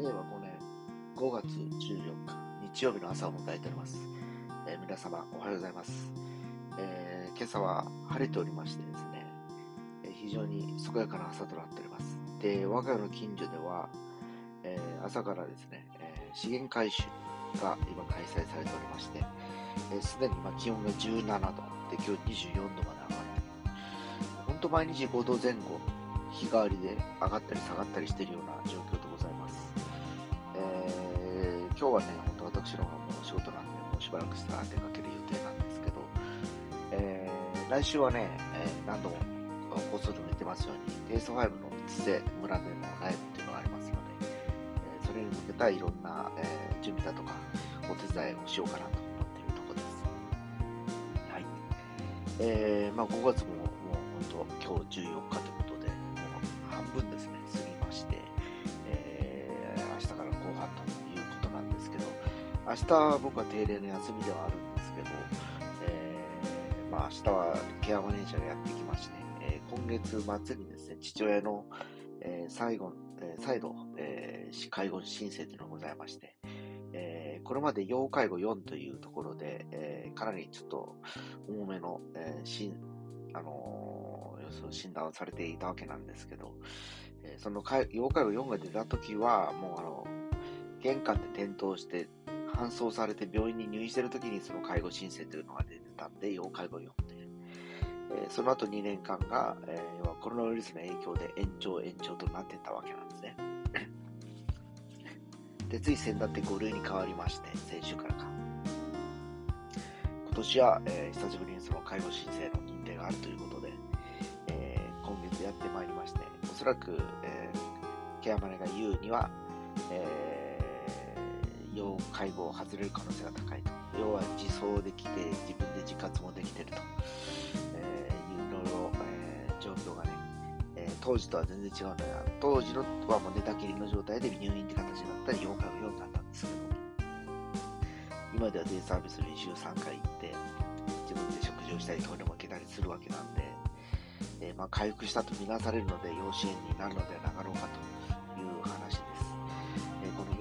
令和5年5月14日日曜日の朝を迎えております。えー、皆様おはようございます、えー、今朝は晴れておりましてですね、えー、非常に健やかな朝となっております。で、我が家の近所では、え朝からですね、え資源回収が今開催されておりまして、す、で、に今気温が17度で今日24度まで上がって本当毎日5度前後日替わりで上がったり下がったりしているような状況です。今日はね、本当私の方も仕事なんで、もうしばらくしたら出かける予定なんですけど、えー、来週はね、えー、何度も放送でも言ってますように、テイスト5の津瀬村でのライブっていうのがありますので、えー、それに向けたいろんな、え、準備だとか、お手伝いをしようかなと思っているところです。はい。えー、まあ5月ももう本当、今日14日と分ですね、過ぎまして、明日僕は定例の休みではあるんですけど、えー、まあ明日はケアマネージャーがやってきまして、えー、今月末にですね、父親の、えー、最後、えー、再度、えー、介護申請というのがございまして、えー、これまで要介護4というところで、えー、かなりちょっと重めの、えー、しあのーその診断をされていたわけなんですけど、えー、その要介護4が出た時は、もうあの、玄関で転倒して搬送されて病院に入院してる時にその介護申請というのが出てたんで、要介護4で、えー、その後2年間が、えー、要はコロナウイルスの影響で延長延長となってたわけなんですね。で、つい先だって5類に変わりまして、先週からか。今年は、えー、久しぶりにその介護申請の認定があるということでえ、今月、やってまいりまして、おそらく、えー、ケアマネが言うには、えー、要介護を外れる可能性が高いと。要は自走できて、自分で自活もできてると、えー、いういろいろ、え、状況がね、えー、当時とは全然違うんだが、当時のはもう寝たきりの状態で入院って形になったり、要介護用になったんですけど、今ではデイサービスに週3回行って、自分で食事をしたりトイレも行けたりするわけなんで、えー、まあ、回復したとみなされるので、養子縁になるのではなかろうかと。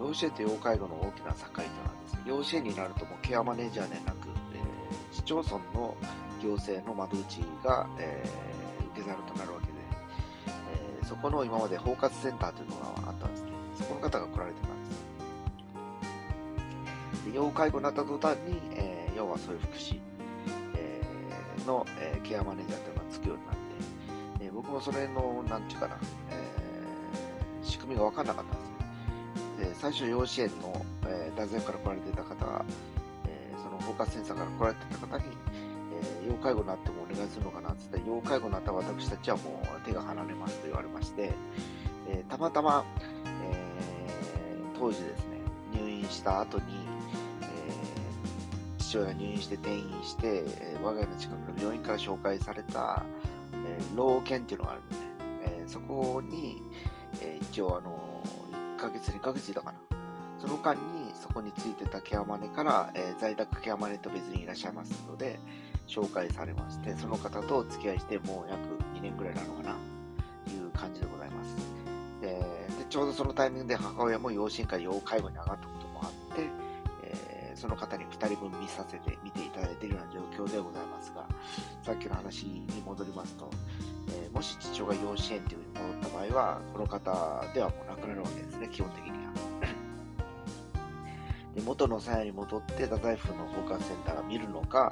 えー、この養子縁と要介護の大きな境というのはですね、養子縁になるともケアマネージャーではなく、えー、市町村の行政の窓口が、え受け皿となるわけで、えそこの今まで包括センターというのがあったんですけど、そこの方が来られてたんです。で要介護になった途端に、え要はそういう福祉、えの、えケアマネージャーというのがつくようになって、えー、僕もそれの、なんていうかな、えー、仕組みが分かんなかったんですね。で最初、養子縁の、えー、大前から来られていた方が、えー、その包括センサーから来られてた方に、え、要介護になってもお願いするのかなって言ったら、要介護になった私たちはもう手が離れますと言われまして、え、たまたま、え、当時ですね、入院した後に、え、父親が入院して転院して、え、我が家の近くの病院から紹介された、え、老犬っていうのがあるんで、えー、そこに、え、一応あのヶ月、2ヶ月いたかな。その間にそこについてたケアマネから、えー、在宅ケアマネと別にいらっしゃいますので、紹介されまして、その方とお付き合いしてもう約2年くらいなのかな、という感じでございます。でちょうどそのタイミングで母親も養親会要介護に上がったこともあって、えー、その方に2人分見させて、見ていただいているような状況でございますが、さっきの話に戻りますと、えー、もし父親が養子縁という風に戻った合は、この方ではもう亡くなるわけですね、基本的には。で元の鞘に戻って、太宰府の包括センターが見るのか、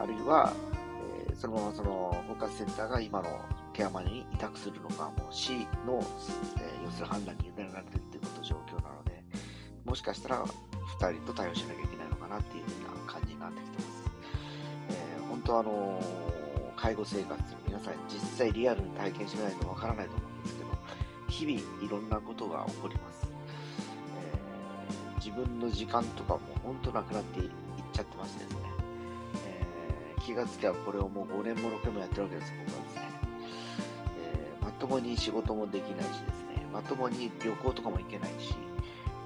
あるいは、えー、そのままその包括センターが今のケアマネに委託するのか、もう市の、えー、要する判断に委ねられているということ状況なので、もしかしたら2人と対応しなきゃいけないのかなっていうような感じになってきてます。えー、本当あのー、介護生活皆さん実際リアルに体験しないとわからないと思うんですけど、日々いろんなことが起こります。えー、自分の時間とかも本当なくなっていっちゃってましてですね、えー、気がつけばこれをもう5年も6年もやってるわけです、僕はですね。えー、まともに仕事もできないしですね、まともに旅行とかも行けないし、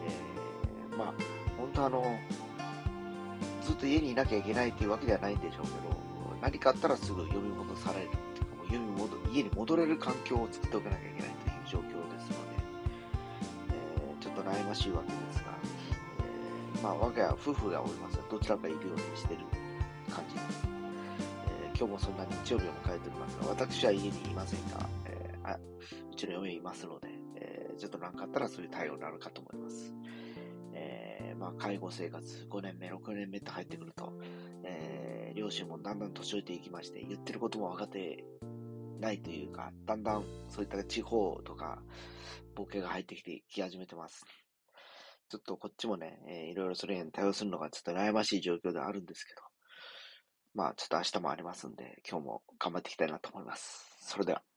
えー、まあ、本当あの、ずっと家にいなきゃいけないっていうわけではないんでしょうけど、何かあったらすぐ呼び戻されるっていうか、もう呼び戻家に戻れる環境を作っておかなきゃいけないと状況ですので、えー、ちょっと悩ましいわけですが、えー、まあ、我が家は夫婦がおりますが、どちらかいるようにしてる感じです。えー、今日もそんな日曜日を迎えておりますが、私は家にいませんが、え、あうちの嫁いますので、え、ちょっと何かあったらそういう対応になるかと思います。え、まあ、介護生活5年目、6年目って入ってくると、え、両親もだんだん年老いていきまして、言ってることも分かってないというか、だんだんそういった地方とか、ボケが入ってきてき始めてます。ちょっとこっちもね、えー、いろいろそれに対応するのがちょっと悩ましい状況ではあるんですけど、まあちょっと明日もありますんで、今日も頑張っていきたいなと思います。それでは。